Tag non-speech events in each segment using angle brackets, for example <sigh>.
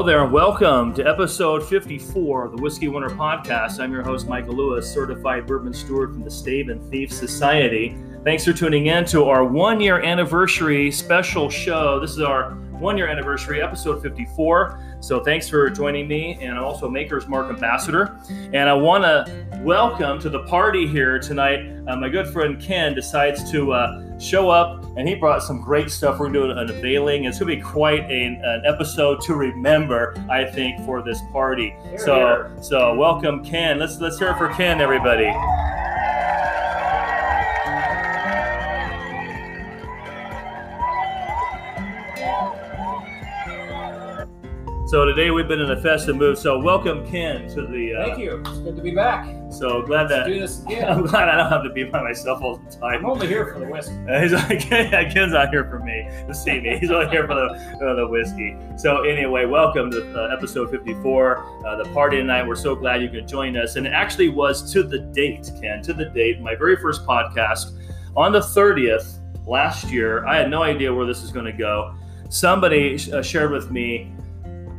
Hello there, and welcome to episode 54 of the Whiskey Winter Podcast. I'm your host, Michael Lewis, certified bourbon steward from the Stave and Thief Society. Thanks for tuning in to our one year anniversary special show. This is our one year anniversary, episode 54. So thanks for joining me, and I'm also Maker's Mark Ambassador. And I want to welcome to the party here tonight. Uh, my good friend Ken decides to uh, show up, and he brought some great stuff. We're doing an unveiling. It's going to be quite a, an episode to remember, I think, for this party. Here, so, here. so welcome, Ken. Let's let's hear it for Ken, everybody. So today we've been in a festive mood. So welcome, Ken, to the. Uh, Thank you. It's good to be back. So glad that do this <laughs> I'm glad I don't have to be by myself all the time. I'm only here for the whiskey. Uh, <laughs> he's like, <laughs> yeah, Ken's not here for me to see me. He's only here for the uh, the whiskey. So anyway, welcome to uh, episode 54, uh, the party tonight. We're so glad you could join us, and it actually was to the date, Ken, to the date, my very first podcast on the 30th last year. I had no idea where this was going to go. Somebody uh, shared with me.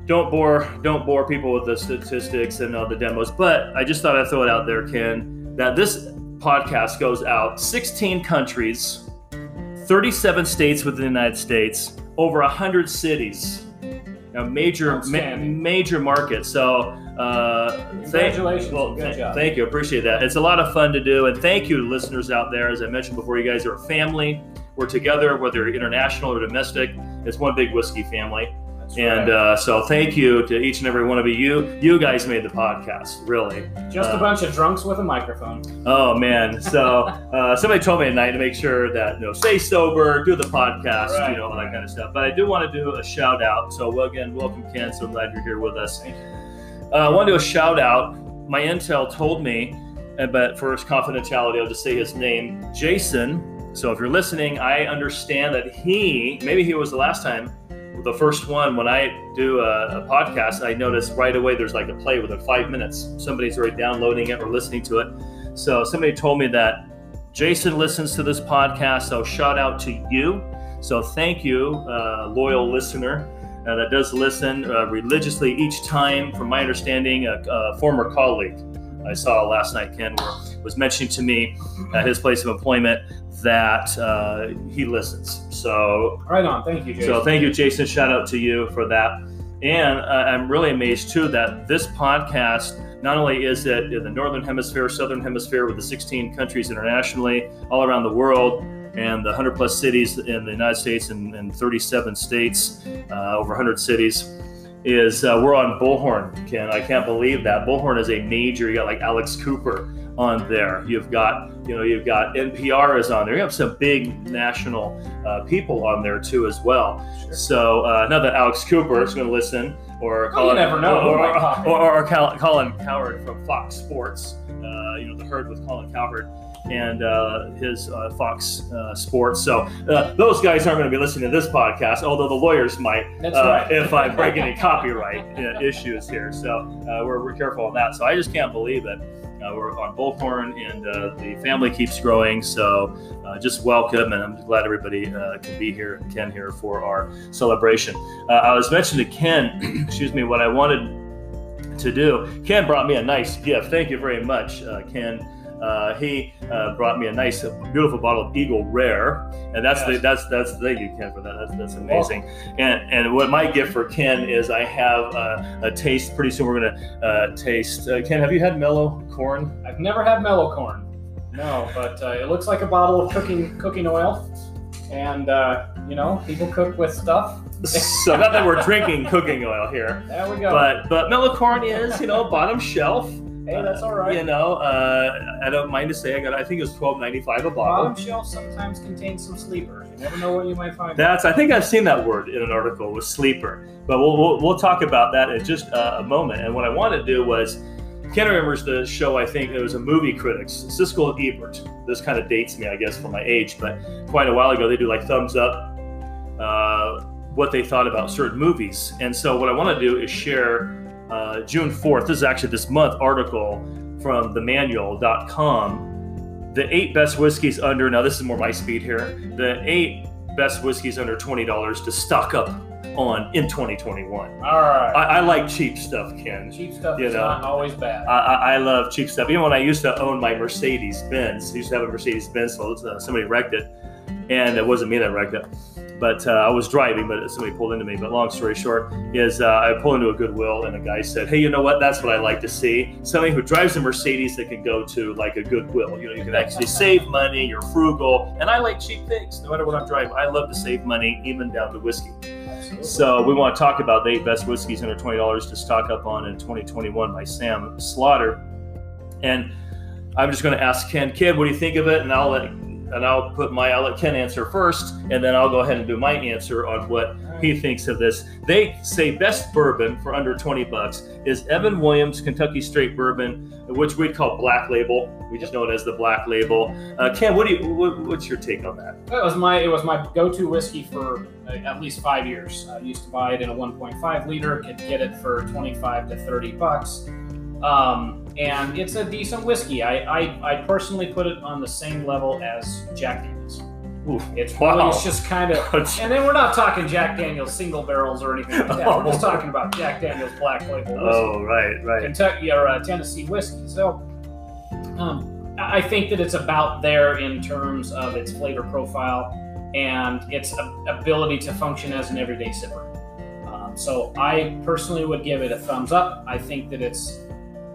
Don't bore, don't bore people with the statistics and all the demos. But I just thought I'd throw it out there, Ken, that this podcast goes out 16 countries 37 states within the united states over 100 cities a major ma- major market so uh, thank, Congratulations. well, Good job. thank you appreciate that it's a lot of fun to do and thank you listeners out there as i mentioned before you guys are a family we're together whether you're international or domestic it's one big whiskey family That's and right. uh, so thank you to each and every one of you you guys made the podcast really Just uh, a bunch of drunks with a microphone. Oh man! So <laughs> uh, somebody told me at night to make sure that you know stay sober, do the podcast, you know all that kind of stuff. But I do want to do a shout out. So well, again, welcome Ken. So glad you're here with us. Thank you. Uh, I want to do a shout out. My intel told me, uh, but for his confidentiality, I'll just say his name, Jason. So if you're listening, I understand that he maybe he was the last time. The first one, when I do a, a podcast, I notice right away there's like a play within five minutes. Somebody's already downloading it or listening to it. So somebody told me that Jason listens to this podcast. So shout out to you. So thank you, uh, loyal listener uh, that does listen uh, religiously each time. From my understanding, a, a former colleague I saw last night, Ken, were, was mentioning to me at his place of employment that uh, he listens. So Right on. Thank you, Jason. so thank you, Jason. Shout out to you for that. And uh, I'm really amazed too that this podcast not only is it in the northern hemisphere, southern hemisphere, with the 16 countries internationally, all around the world, and the 100 plus cities in the United States and, and 37 states, uh, over 100 cities, is uh, we're on Bullhorn. Ken, I can't believe that Bullhorn is a major. You got like Alex Cooper on there. You've got you know you've got NPR is on there. You have some big national uh, people on there too as well. Sure. So uh, not that Alex Cooper is going to listen, or Well, you never know. or, Who or, might pop in. or, or Colin Cowherd from Fox Sports. Uh, you know the herd with Colin Cowherd and uh, his uh, Fox uh, Sports. So uh, those guys aren't going to be listening to this podcast, although the lawyers might uh, right. if I break any <laughs> copyright uh, issues here. So uh, we're, we're careful on that. So I just can't believe it. Uh, we're on Bullhorn, and uh, the family keeps growing. So uh, just welcome, and I'm glad everybody uh, can be here, Ken here for our celebration. Uh, I was mentioning to Ken, <clears throat> excuse me, what I wanted to do. Ken brought me a nice gift. Thank you very much, uh, Ken. Uh, he uh, brought me a nice, beautiful bottle of Eagle Rare, and that's the Yes. that's that's thank you, Ken, for that. That's, that's amazing. And and what my gift for Ken is, I have uh, a taste. Pretty soon we're gonna uh, taste. Uh, Ken, have you had mellow corn? I've never had mellow corn. No, but uh, it looks like a bottle of cooking cooking oil, and uh, you know people cook with stuff. so not that we're drinking cooking oil here, There we go. but but mellow corn is you know bottom shelf. Hey, that's all right. You know, uh, I don't mind to say I got. I think it was twelve ninety five a bottle. Bottom shelf sometimes contains some sleepers. You never know what you might find. That's. I think I've seen that word in an article with sleeper, but we'll we'll, we'll talk about that in just uh, a moment. And what I wanted to do was, Ken remembers the show. I think it was a movie critics, Siskel and Ebert. This kind of dates me, I guess, for my age, but quite a while ago they do like thumbs up, uh, what they thought about certain movies. And so what I want to do is share uh, June fourth. This is actually this month article from themanual.com the eight best whiskeys under now this is more my speed here the eight best whiskeys under twenty dollars to stock up on in 2021. All right. I, I like cheap stuff, Ken. Cheap stuff you is know, not always bad. I, I I love cheap stuff. Even when I used to own my Mercedes Benz, I used to have a Mercedes Benz, so uh, somebody wrecked it, and it wasn't me that wrecked it. But uh, I was driving, but somebody pulled into me. But long story short is uh, I pulled into a Goodwill, and a guy said, "Hey, you know what? That's what I like to see. Somebody who drives a Mercedes that can go to like a Goodwill. You know, you can actually save money. You're frugal, and I like cheap things. No matter what I'm driving, I love to save money, even down to whiskey. Absolutely. So we want to talk about the eight best whiskeys under twenty dollars to stock up on in 2021 by Sam Slaughter. And I'm just going to ask Ken, Ken, what do you think of it? And I'll let and I'll put my I'll let Ken answer first, and then I'll go ahead and do my answer on what he thinks of this. They say best bourbon for under 20 bucks is Evan Williams Kentucky Straight Bourbon, which we call Black Label. We just know it as the Black Label. Uh, Ken, what do you what, what's your take on that? It was my it was my go-to whiskey for uh, at least five years. I used to buy it in a 1.5 liter, could get it for 25 to 30 bucks, um, and it's a decent whiskey. I, I I personally put it on the same level as Jack Daniels. Oof. It's really Wow. it's just kind <laughs> of, and then we're not talking Jack Daniels single barrels or anything like that. We're <laughs> just talking about Jack Daniels Black Label whiskey. Oh, right, right. Kentucky or uh, Tennessee whiskey. So um, I I think that it's about there in terms of its flavor profile and its ability to function as an everyday sipper. Um, so I personally would give it a thumbs up. I think that it's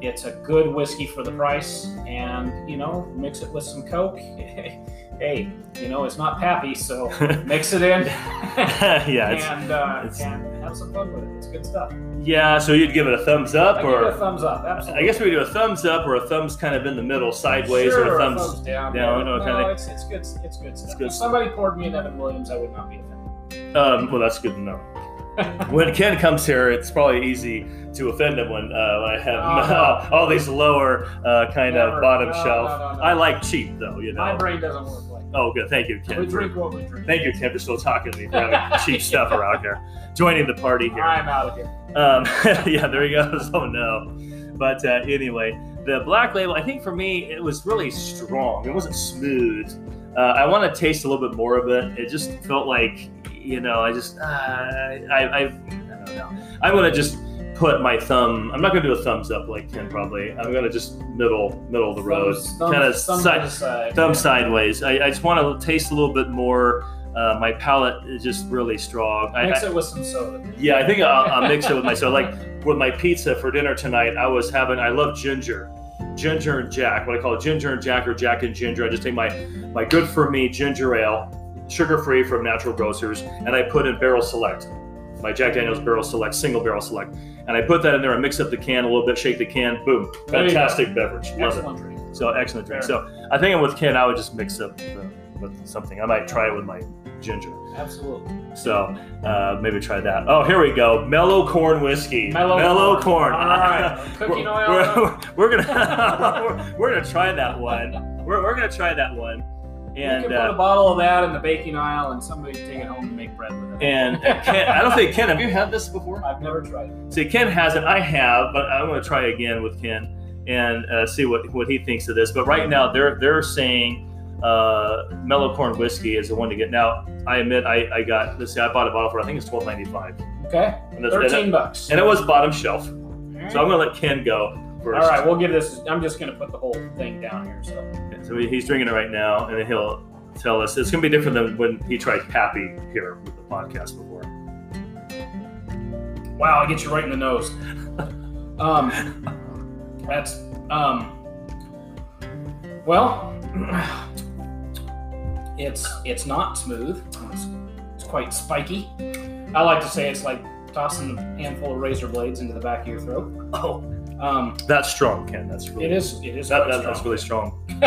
it's a good whiskey for the price, and you know, mix it with some Coke. <laughs> hey, you know, it's not pappy, so <laughs> mix it in <laughs> yeah, it's, and uh, it's- and have some fun with it. It's good stuff. yeah. So you'd give it a thumbs up, I give it a or thumbs up. Absolutely. I guess we do a thumbs up or a thumbs kind of in the middle, sideways, sure, or a thumbs. down. down, No, of- it's, it's good. It's good stuff. good if somebody poured me an Evan Williams, I would not be offended. Um, well, that's good to know. When Ken comes here, it's probably easy to offend him when, uh, when I have Oh, no. <laughs> all these lower uh, kind Never. of bottom No, shelf. no. I like cheap though, you know. My brain doesn't work like that. Oh, good. Thank you, Ken. we drink what we drink. Thank you, Ken, for still talking to me for having <laughs> cheap stuff around here, joining the party here. I'm out of here. Um, <laughs> yeah, there he goes. Oh no. But uh, anyway, the black label, I think for me, it was really strong. It wasn't smooth. Uh, I want to taste a little bit more of it. It just felt like, you know, I just, uh, I, I, I don't know. I'm to just put my thumb, I'm not to do a thumbs up like Ken probably. I'm to just middle, middle of the road, kind of side, side. thumb Yeah. sideways. I, I just want to taste a little bit more. Uh, my palate is just really strong. I, Mix I- it with some soda. yeah, I think I'll, I'll mix it with my soda. Like with my pizza for dinner tonight, I was having. I love ginger, ginger and Jack. What I call it, ginger and Jack or Jack and ginger. I just take my my good for me ginger ale, sugar free from Natural Grocers, and I put in Barrel Select, my Jack Daniel's Barrel Select, single Barrel Select, and I put that in there. and mix up the can a little bit, shake the can, boom, There you go. fantastic beverage. Love it. Drink. So excellent drink. So I think I'm with Ken. I would just mix up the, with something. I might try it with my ginger. Absolutely. So uh, maybe try that. Oh, here we go. Mellow corn whiskey. Mellow corn. corn. All right. <laughs> Cooking we're, oil. We're, we're gonna <laughs> we're, we're gonna try that one. We're, we're gonna try that one. You can put a uh, bottle of that in the baking aisle, and somebody can take it home and make bread with it. and Ken, I don't think Ken. Have you had this before? I've never tried it. See, Ken hasn't. I have, but I'm gonna try again with Ken and uh, see what what he thinks of this. But right now, they're they're saying uh, mellow corn whiskey is the one to get. Now, I admit I, I got let's see, I bought a bottle for I think it's twelve ninety five. Okay. And, that's- and it- Thirteen bucks. and it was bottom shelf. All right. So I'm gonna let Ken go first. All right, we'll give this. I'm just gonna put the whole thing down here. So So he's drinking it right now, and then he'll tell us. It's gonna be different than when he tried Pappy here with the podcast before. wow, I get you right in the nose. Um, that's um. Well, it's it's not smooth. It's, it's quite spiky. I like to say it's like tossing a handful of razor blades into the back of your throat. Oh, Um, that's strong, Ken. That's really it is. It is. That, that, that's really strong. <laughs>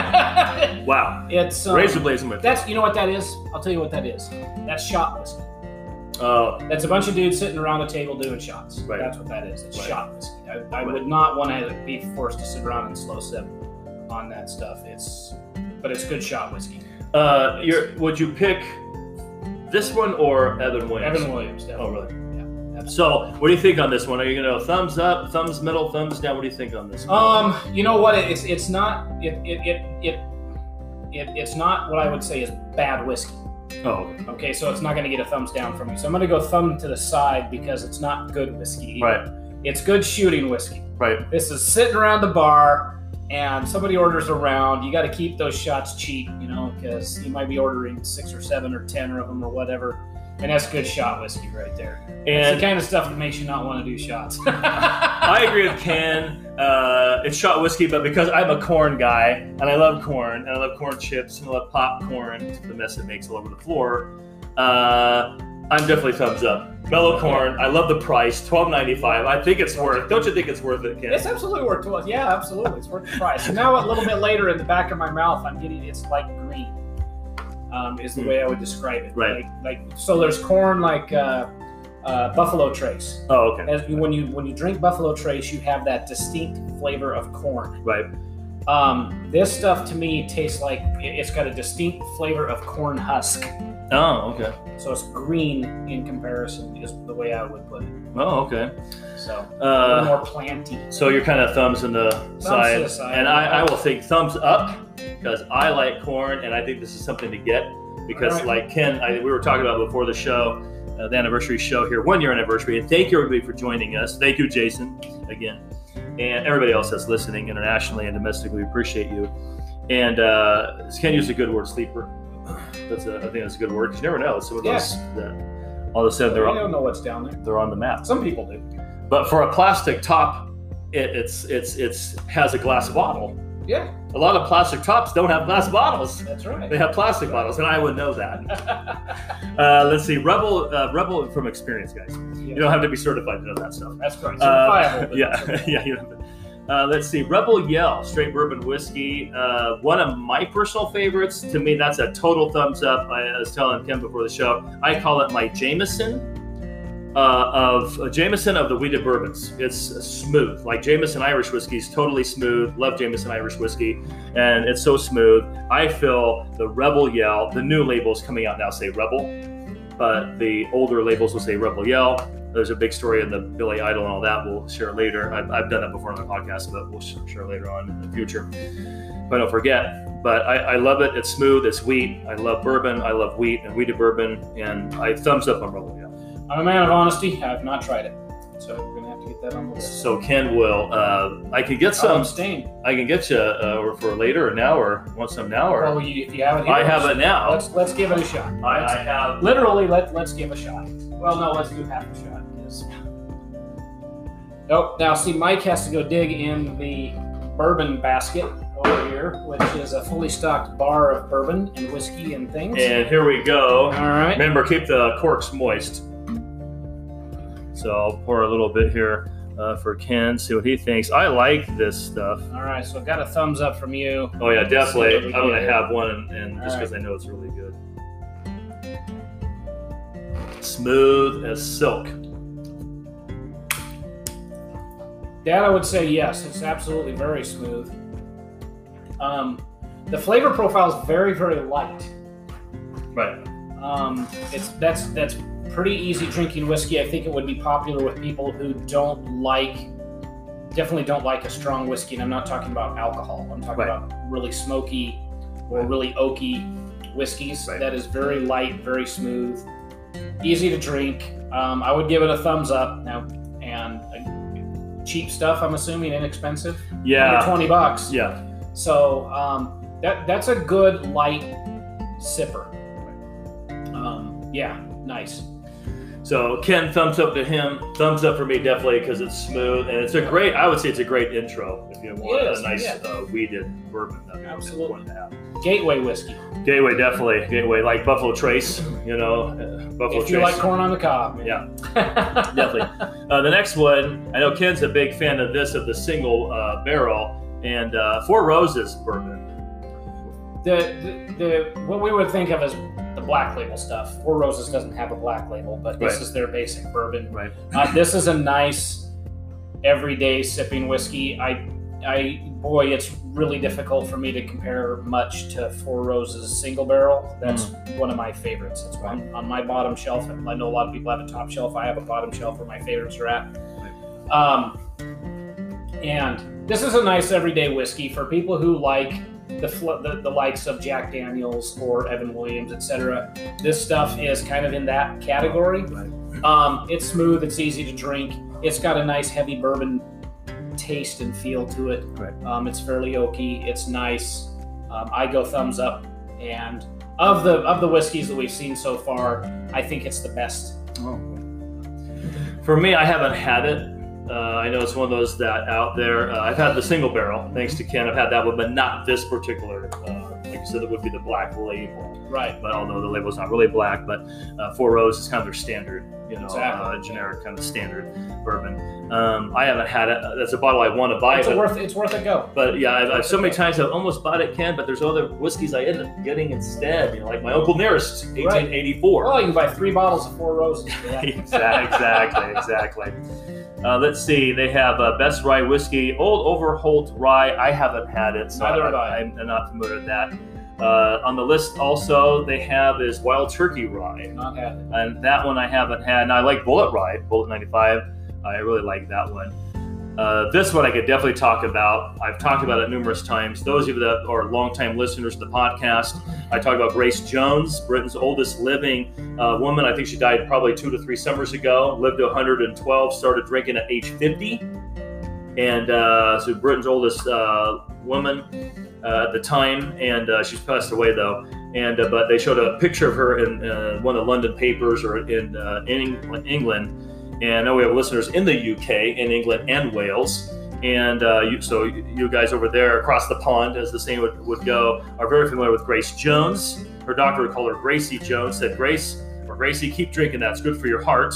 Wow. it's um, Razor blades in my. That's you know what that is. I'll tell you what that is. That's shot whiskey. Oh, That's a bunch of dudes sitting around a table doing shots. Right. That's what that is. It's Right. shot whiskey. I, I Right. would not want to be forced to sit around and slow sip on that stuff. It's, but it's good shot whiskey. uh, you're, would you pick this one or Evan Williams? Evan Williams, definitely. Oh, really? So, what do you think on this one? Are you gonna thumbs up, thumbs middle, thumbs down? What do you think on this? one? Um, you know what? It's it's not it it it, it, it it's not what I would say is bad whiskey. Oh, Okay, so it's not going to get a thumbs down from me. So I'm going to go thumb to the side because it's not good whiskey. right, It's good shooting whiskey. right. This is sitting around the bar and somebody orders a round. You got to keep those shots cheap, you know, because you might be ordering six or seven or ten of them or whatever. And that's good shot whiskey right there. It's the kind of stuff that makes you not want to do shots. <laughs> I agree with Ken. Uh, it's shot whiskey, but because I'm a corn guy and I love corn and I love corn chips and I love popcorn, the mess it makes all over the floor, uh, I'm definitely thumbs up. Mellow corn. I love the price, twelve ninety five. I think it's worth. Don't you think it's worth it, Ken? It's absolutely worth it. Yeah, absolutely. It's worth the price. And now a little bit later in the back of my mouth, I'm getting it's like green. Um, is the way I would describe it. Right. Like, like so, there's corn like uh, uh, Buffalo Trace. Oh, okay. As when you when you drink Buffalo Trace, you have that distinct flavor of corn. Right. Um, this stuff to me tastes like it- it's got a distinct flavor of corn husk. Oh, okay. So it's green in comparison, is the way I would put it. Oh, okay. So Uh, more planty. so you're kind of thumbs in the side, the side. and I, I will think thumbs up because I like corn, and I think this is something to get because, Alright. like Ken, I, we were talking about before the show, uh, the anniversary show here, one year anniversary, and thank you everybody for joining us. Thank you, Jason, again, and everybody else that's listening internationally and domestically. We appreciate you. And uh, Ken used a good word, sleeper. That's a, I think that's a good word because you never know. Some of those that all of a sudden they're don't on, know what's down there. they're on the map. Some people do. But for a plastic top, it, it's it's it's has a glass bottle. Yeah, A lot of plastic tops don't have glass bottles. that's right. They have plastic bottles, and I would know that. <laughs> Uh, let's see, Rebel, uh, Rebel from experience, guys. You don't have to be certified to know that stuff. That's correct. Uh, <laughs> yeah, <laughs> yeah. Uh, let's see, Rebel Yell, straight bourbon whiskey. Uh, one of my personal favorites. To me, that's a total thumbs up. I was telling Kim before the show. I call it my Jameson uh, of uh, Jameson of the wheated bourbons. It's smooth, like Jameson Irish whiskey is totally smooth. Love Jameson Irish whiskey, and it's so smooth. I feel the Rebel Yell. The new labels coming out now say Rebel, but the older labels will say Rebel Yell. There's a big story in the Billy Idol and all that. We'll share later. I've, I've done that before on the podcast, but we'll share later on in the future. But don't forget. But I, I love it. It's smooth. It's wheat. I love bourbon. I love wheat and wheated bourbon. And I thumbs up on Rebel Yell. I'm a man of honesty. I've not tried it, so we're gonna have to get that on the list. So Ken will. Uh, I can get some. I can get you uh, or for later or now or want some now or Well, you, if you have it, here, I have it now. Let's let's give it a shot. I, I have. literally let let's give a shot. Well, no, let's do half a shot. Nope. Now, see, Mike has to go dig in the bourbon basket over here, which is a fully stocked bar of bourbon and whiskey and things. And here we go. All right. Remember, keep the corks moist. So I'll pour a little bit here uh, for Ken, see what he thinks. I like this stuff. All right. So, I got a thumbs up from you. Oh yeah, definitely. See what we I'm gonna have one, and, and just because I know it's really good. Smooth as silk. That I would say yes. It's absolutely very smooth. Um, the flavor profile is very, very light. Right. Um, it's that's that's pretty easy drinking whiskey. I think it would be popular with people who don't like, definitely don't like a strong whiskey. And I'm not talking about alcohol. I'm talking Right. about really smoky or really oaky whiskeys. Right. That is very light, very smooth, easy to drink. Um, I would give it a thumbs up now. And uh, cheap stuff. I'm assuming inexpensive. Yeah, Under twenty bucks. Yeah. So um, that that's a good light sipper. Um, yeah, nice. So Ken, thumbs up to him. Thumbs up for me, definitely, because it's smooth and it's a great. I would say it's a great intro if you want is, a nice yeah. uh, wheated bourbon. That'd be a good Absolutely. one to have. Gateway whiskey. Gateway, definitely. Gateway, like Buffalo Trace. You know, uh, Buffalo if you Trace. like corn on the cob. Yeah. <laughs> definitely. Uh, the next one, I know Ken's a big fan of this of the single uh, barrel and uh, Four Roses bourbon. The, the the what we would think of as the black label stuff. Four Roses doesn't have a black label, but this Right. is their basic bourbon. Right. Uh, this is a nice everyday sipping whiskey. I, I, boy, it's really difficult for me to compare much to Four Roses single barrel. That's one of my favorites. It's on, on my bottom shelf. I know a lot of people have a top shelf. I have a bottom shelf where my favorites are at. Um, and this is a nice everyday whiskey for people who like the, fl- the the likes of Jack Daniels or Evan Williams, etc. This stuff is kind of in that category. Um, it's smooth. It's easy to drink. It's got a nice heavy bourbon taste and feel to it. Right. Um, it's fairly oaky. It's nice. Um, I go thumbs up. And of the of the whiskeys that we've seen so far, I think it's the best. For me, I haven't had it. Uh, I know it's one of those that out there. Uh, I've had the single barrel, thanks to Ken. I've had that one, but not this particular. Uh, like I said, it would be the black label. Right. But although the label's not really black, but uh, Four Rose is kind of their standard, you know, Exactly. uh, generic kind of standard bourbon. Um, I haven't had it. That's a bottle I want to buy. It's but, worth it's worth a go. but yeah, I've, I've so many times I've almost bought it, Ken. But there's other whiskeys I end up getting instead. You know, like my Uncle Nearest, 1884. Well, you can buy three bottles of Four Roses. For that. <laughs> exactly, exactly, exactly. Uh, let's see. They have uh, Best Rye Whiskey, Old Overholt Rye. I haven't had it, so Neither I, have I. I'm not familiar with that. Uh, on the list also they have is Wild Turkey Rye, Not had it. and that one I haven't had. And I like Bulleit Rye, Bulleit 95. I really like that one. Uh, this one I could definitely talk about. I've talked about it numerous times. Those of you that are longtime listeners to the podcast, I talked about Grace Jones, Britain's oldest living uh, woman. I think she died probably two to three summers ago. Lived to 112. Started drinking at age 50, and uh, so Britain's oldest uh, woman uh, at the time. And uh, she's passed away though. And but they showed a picture of her in one of the London papers or in in England. And I know we have listeners in the UK, in England, and Wales. And uh, you, so you guys over there across the pond, as the saying would, would go, are very familiar with Grace Jones. Her doctor would call her Gracie Jones. Said Grace or Gracie, keep drinking. That's good for your heart.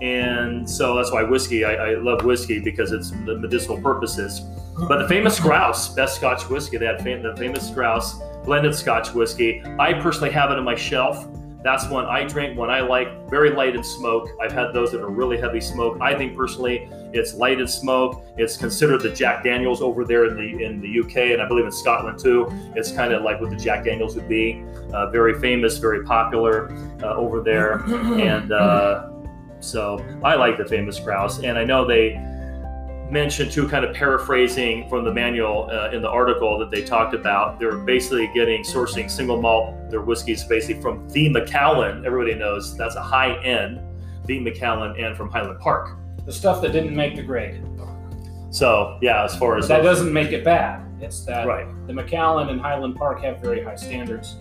And so that's why whiskey. I, I love whiskey because it's the medicinal purposes. But the famous Grouse, best Scotch whiskey, they had fam- the famous Grouse blended Scotch whiskey. I personally have it on my shelf. That's one I drink when I like very light in smoke. I've had those that are really heavy smoke. I think personally it's light in smoke. It's considered the Jack Daniels over there in the in the UK and I believe in Scotland too. It's kind of like what the Jack Daniels would be. Uh, very famous, very popular uh, over there, <coughs> and uh, so I like the famous grouse. And I know they mentioned too, kind of paraphrasing from the manual uh, in the article that they talked about. They're basically getting sourcing single malt their whiskeys basically from the Macallan. Everybody knows that's a high end, the Macallan, and from Highland Park. The stuff that didn't make the grade. So yeah, as far as that doesn't make it bad. It's that right, the Macallan and Highland Park have very high standards.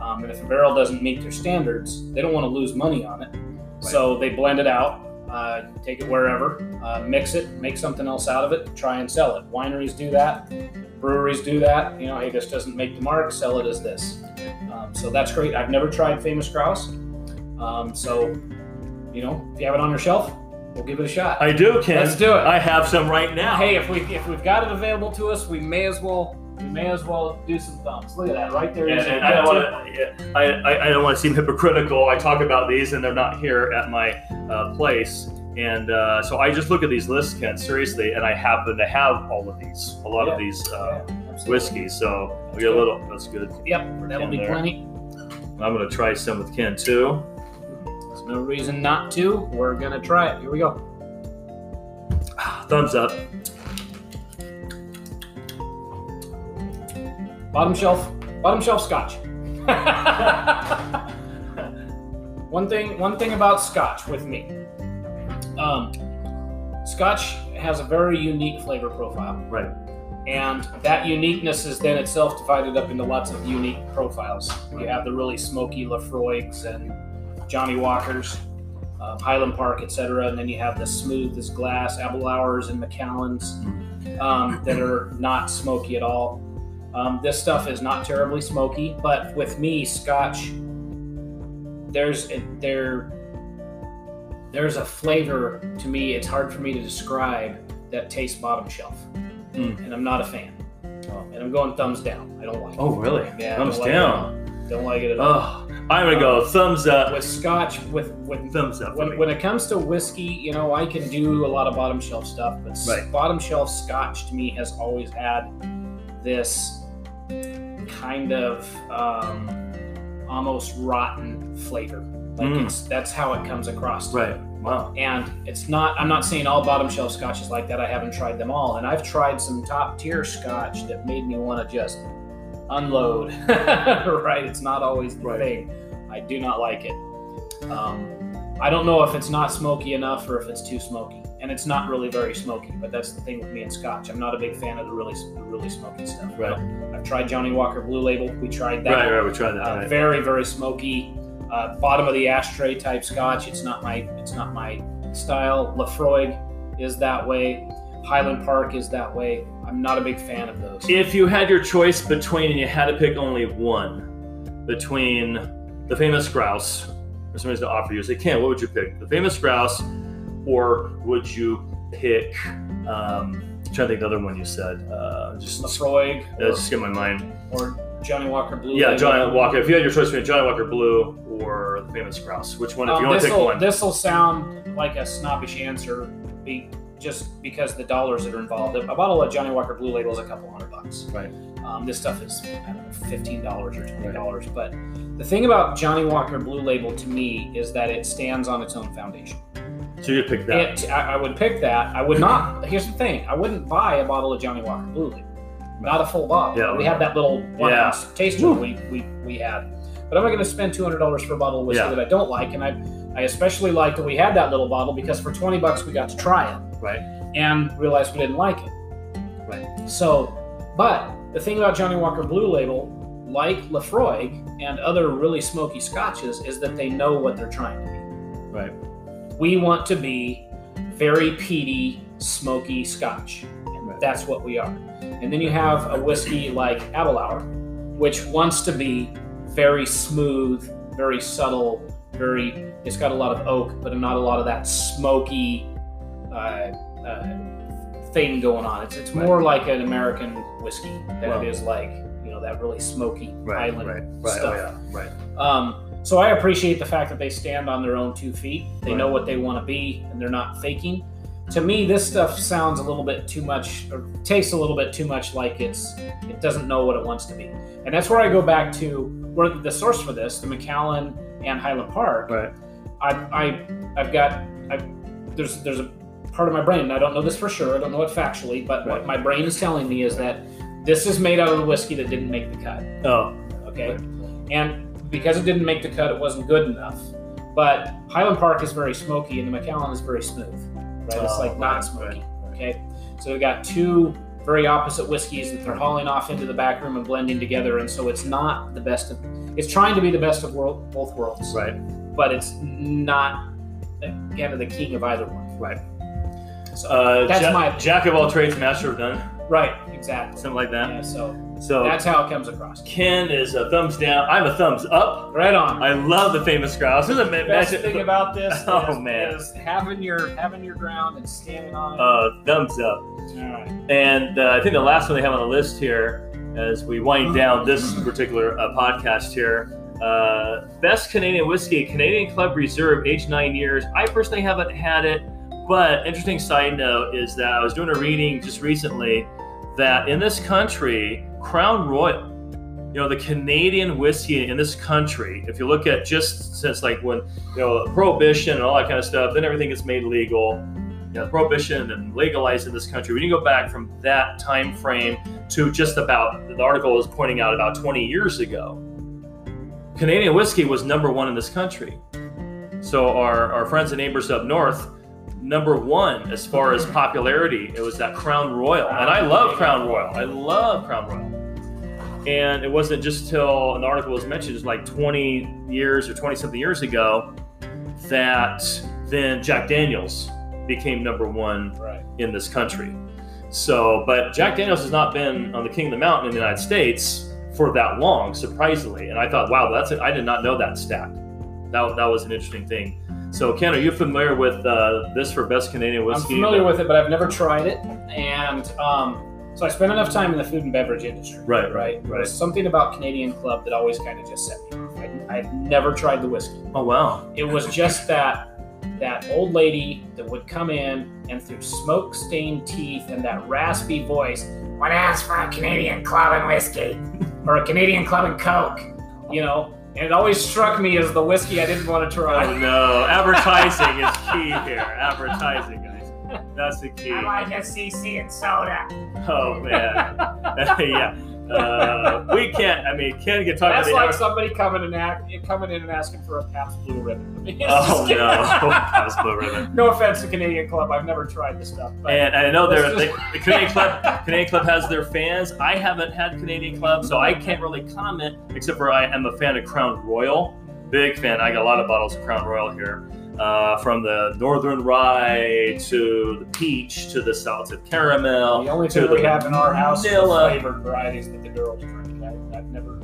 Um, and if a barrel doesn't meet their standards, they don't want to lose money on it. So they blend it out, uh, take it wherever, uh, mix it, make something else out of it, try and sell it. Wineries do that, breweries do that. You know, hey, this doesn't make the mark, sell it as this. Um, so that's great. I've never tried Famous Grouse. Um, so, you know, if you have it on your shelf, we'll give it a shot. I do, Ken. Let's do it. I have some right now. Hey, if we if we've got it available to us, we may as well we may as well do some thumbs. Look at that right there. And, I don't want to. I, I, I don't want to seem hypocritical. I talk about these, and they're not here at my uh, place, and uh, so I just look at these lists, Ken, seriously, and I happen to have all of these, a lot Yeah. of these uh. Yeah, whiskeys. So we get a little. That's good. Yep, that'll be there. plenty. I'm gonna try some with Ken too. There's no reason not to. We're gonna try it. Here we go. Thumbs up. Bottom shelf, bottom shelf scotch. <laughs> one thing, one thing about scotch with me. Um, scotch has a very unique flavor profile. Right. And that uniqueness is then itself divided up into lots of unique profiles. You have the really smoky Laphroaigs and Johnnie Walkers, um, Highland Park, etc. And then you have the smooth as glass Aberlours and Macallans um, that are not smoky at all. Um, this stuff is not terribly smoky, but with me, Scotch, there's there there's a flavor to me. It's hard for me to describe that tastes bottom shelf, Mm. and I'm not a fan. And I'm going thumbs down. I don't like Oh, really? Yeah, Thumbs don't like down. It. Don't like it at all. Oh, I'm gonna go thumbs up. With Scotch, with with Thumbs up. when, when it comes to whiskey, you know, I can do a lot of bottom shelf stuff, but Right. bottom shelf scotch to me has always had this kind of um, almost rotten flavor. Like Mm. it's that's how it comes across. to me. Right. Wow. And it's not. I'm not saying all bottom shelf scotches like that. I haven't tried them all, and I've tried some top tier scotch that made me want to just unload. <laughs> right? It's not always the Right. thing. I do not like it. Um, I don't know if it's not smoky enough or if it's too smoky, and it's not really very smoky. But that's the thing with me and Scotch. I'm not a big fan of the really, the really smoky stuff. Right. I've tried Johnnie Walker Blue Label. We tried that. Right, right. We tried that. Uh, right. Very, very smoky. Uh, bottom of the ashtray type Scotch. It's not my, it's not my style. Laphroaig is that way. Highland Park is that way. I'm not a big fan of those. If you had your choice between, and you had to pick only one, between the famous grouse, or somebody's to offer you, say, Ken, what would you pick? The famous grouse, or would you pick? Um, trying to think the other one you said. Uh, just Laphroaig uh, just skip my mind. or, Johnnie Walker Blue. Yeah, Johnnie Walker. If you had your choice between Johnnie Walker Blue or the famous grouse, which one? If you Um, want to pick this'll, one, this'll sound like a snobbish answer, be, just because the dollars that are involved. A bottle of Johnnie Walker Blue Label is a couple hundred bucks. Right. Um, this stuff is I don't know, fifteen dollars or twenty dollars. But the thing about Johnnie Walker Blue Label to me is that it stands on its own foundation. So you pick that. It, I, I would pick that. I would not. here's the thing: I wouldn't buy a bottle of Johnnie Walker Blue Label, not a full bottle. Yeah. we had that little one Yeah. ounce taster we, we we had, but I'm not going to spend two hundred dollars for a bottle of whiskey Yeah. that I don't like, and I I especially liked that we had that little bottle because for twenty bucks we got to try it Right. and realized we didn't like it. Right. So, but the thing about Johnnie Walker Blue Label, like Laphroaig and other really smoky scotches, is that they know what they're trying to be Right. We want to be very peaty, smoky Scotch. Right. that's what we are. And then you have a whiskey like Aberlour, which wants to be very smooth, very subtle, very. It's got a lot of oak, but not a lot of that smoky uh, uh, thing going on. It's, it's more like an American whiskey than Wow. it is like you know that really smoky Right. island Right. Right. stuff. Oh, yeah. Right. Um, so I appreciate the fact that they stand on their own two feet. They Right. know what they want to be, and they're not faking. To me, this stuff sounds a little bit too much, or tastes a little bit too much like it's it doesn't know what it wants to be. And that's where I go back to where the source for this, the Macallan and Highland Park. Right. I, I I've got I, there's there's a part of my brain. and I don't know this for sure. I don't know it factually, but what my brain is telling me is that this is made out of the whiskey that didn't make the cut. Oh. Okay. Right. And because it didn't make the cut, it wasn't good enough. But Highland Park is very smoky and the Macallan is very smooth. Right? It's Oh, like not smoky. Okay. So we've got two very opposite whiskeys that they're hauling off into the back room and blending together. And so it's not the best of it's trying to be the best of world, both worlds. Right. But it's not again the king of either one. Right. So Uh, That's ja- my- jack of all trades, master of none, right, exactly. something like that. Yeah, so So that's how it comes across. Ken is a thumbs down. I'm a thumbs up. Right on. I love the famous grouse. This is a best magic- thing about this <laughs> Oh, is, man. is having your having your ground and standing on it. uh, thumbs up. All right. And uh, I think the last one they have on the list here, as we wind down this particular uh, podcast here, uh, best Canadian whiskey, Canadian Club Reserve, aged nine years. I personally haven't had it, but interesting side note is that I was doing a reading just recently that in this country, Crown Royal, you know, the Canadian whiskey in this country, if you look at just since like when, you know, prohibition and all that kind of stuff, then everything gets made legal you know, prohibition and legalized in this country. When you go back from that time frame to just about the article is pointing out about 20 years ago, Canadian whiskey was number one in this country. So our, our friends and neighbors up north, number one as far as popularity, it was that Crown Royal. And I love Crown Royal. I love Crown Royal. And it wasn't just till an article was mentioned, it's like 20 years or 20 something years ago, that then Jack Daniels became number one Right. in this country. So, but Jack Daniels has not been on the King of the Mountain in the United States for that long, surprisingly. And I thought, wow, that's it. I did not know that stat. That, that was an interesting thing. So, Ken, are you familiar with uh, this for best Canadian whiskey? I'm familiar with it, but I've never tried it. And um, so I spent enough time in the food and beverage industry. Right, Right. right. There's something about Canadian Club that always kind of just set me off. I, I've never tried the whiskey. Oh, wow. It was just that that old lady that would come in and through smoke stained teeth and that raspy voice would ask for a Canadian Club and whiskey or a Canadian Club and Coke. You know, and it always struck me as the whiskey I didn't want to try. Oh, no. Advertising is key here. Advertising, guys. That's the key. a CC and soda. Oh, man. <laughs> yeah. Uh, we can't. I mean, Ken can talk That's like the. somebody coming and act, coming in and asking for a Pabst Blue Ribbon. <laughs> I mean, Oh no, <laughs> Pabst Blue Ribbon. no offense to Canadian Club, I've never tried this stuff. But And I know Let's they, the Canadian Club. <laughs> Canadian Club has their fans. I haven't had Canadian Club, so I can't really comment. Except for I am a fan of Crown Royal. Big fan. I got a lot of bottles of Crown Royal here. Uh, from the Northern Rye to the peach to the salted caramel. the only thing we have in our house are vanilla. flavored varieties that the girls drink. I, I've never,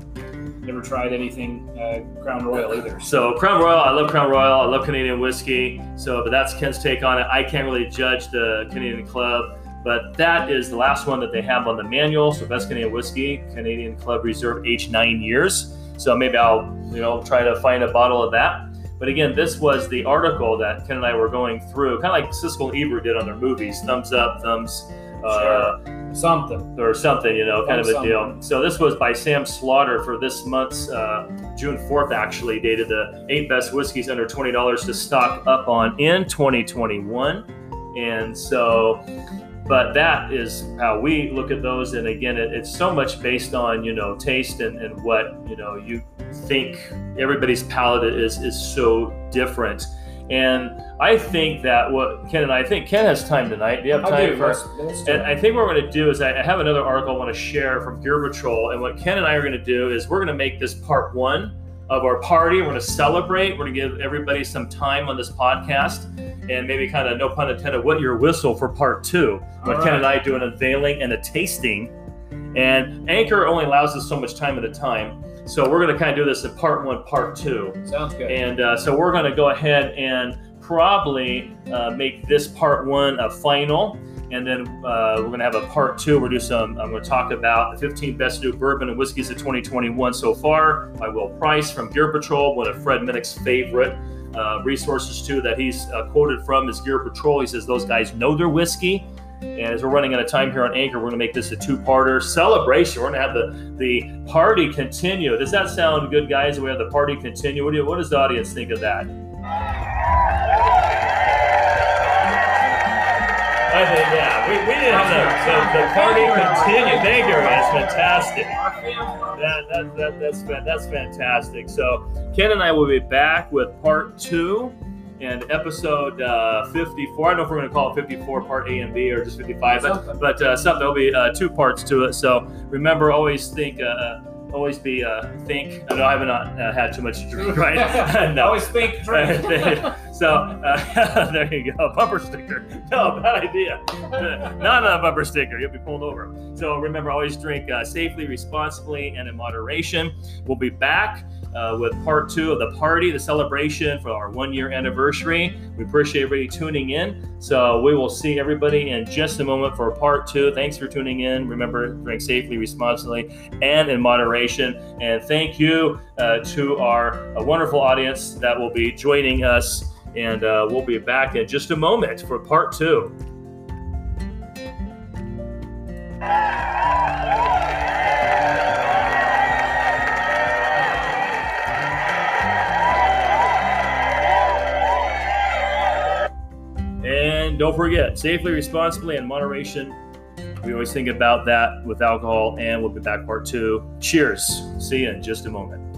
never tried anything uh, Crown Royal either. So Crown Royal, I love Crown Royal. I love Canadian whiskey. So, but that's Ken's take on it. I can't really judge the Canadian Club, but that is the last one that they have on the manual. So best Canadian whiskey, Canadian Club Reserve, aged nine years. So maybe I'll you know try to find a bottle of that. But again, this was the article that Ken and I were going through, kind of like Siskel and Ebert did on their movies, thumbs up, thumbs. Uh, Something. or something, you know, kind of a Something. deal. So this was by Sam Slaughter for this month's uh, June 4th, actually, dated the eight best whiskeys under $20 to stock up on in 2021. And so, but that is how we look at those. And again, it, it's so much based on, you know, taste and, and what, you know, you think everybody's palate is, is so different. And I think that what Ken and I, think Ken has time tonight. Do you have time for Let's, and. I think what we're going to do is I I have another article I want to share from Gear Patrol. And what Ken and I are going to do is we're going to make this part one of our party. We're going to celebrate. We're going to give everybody some time on this podcast and maybe kind of, no pun intended, what your whistle for part two. When All Ken and I do an unveiling and a tasting. And Anchor only allows us so much time at a time. So we're going to kind of do this in part one, part two. Sounds good. And uh, so we're going to go ahead and probably uh, make this part one a final. And then uh, we're going to have a part two. We're do some. I'm going to talk about the 15 best new bourbon and whiskeys of 2021 so far by Will Price from Gear Patrol, one of Fred Minnick's favorite uh, resources too that he's uh, quoted from is Gear Patrol. He says those guys know their whiskey. And as we're running out of time here on Anchor, we're going to make this a two-parter celebration. We're going to have the the party continue. Does that sound good, guys? We have the party continue. What, do you, what does the audience think of that? I think, yeah, we, we didn't have the, party continue. Thank you, that's fantastic. That, that, that, that's, that's fantastic. So, Ken and I will be back with part two and episode uh, 54. I don't know if we're going to call it 54, part A and B, or just 55, but, Something. but uh, something. There'll be uh, two parts to it. So, remember, always think, uh, always be, uh, think. I know I haven't uh, had too much to drink, right? <laughs> <laughs> no. Always think drink. <laughs> so uh, there you go, bumper sticker. No, bad idea. Not a bumper sticker. You'll be pulled over. So remember, always drink uh, safely, responsibly, and in moderation. We'll be back uh, with part two of the party, the celebration for our one-year anniversary. We appreciate everybody tuning in. So we will see everybody in just a moment for part two. Thanks for tuning in. Remember, drink safely, responsibly, and in moderation. And thank you uh, to our uh, wonderful audience that will be joining us. And uh, we'll be back in just a moment for part two. Don't forget, safely, responsibly, and moderation. We always think about that with alcohol, and we'll be back part two. Cheers. See you in just a moment.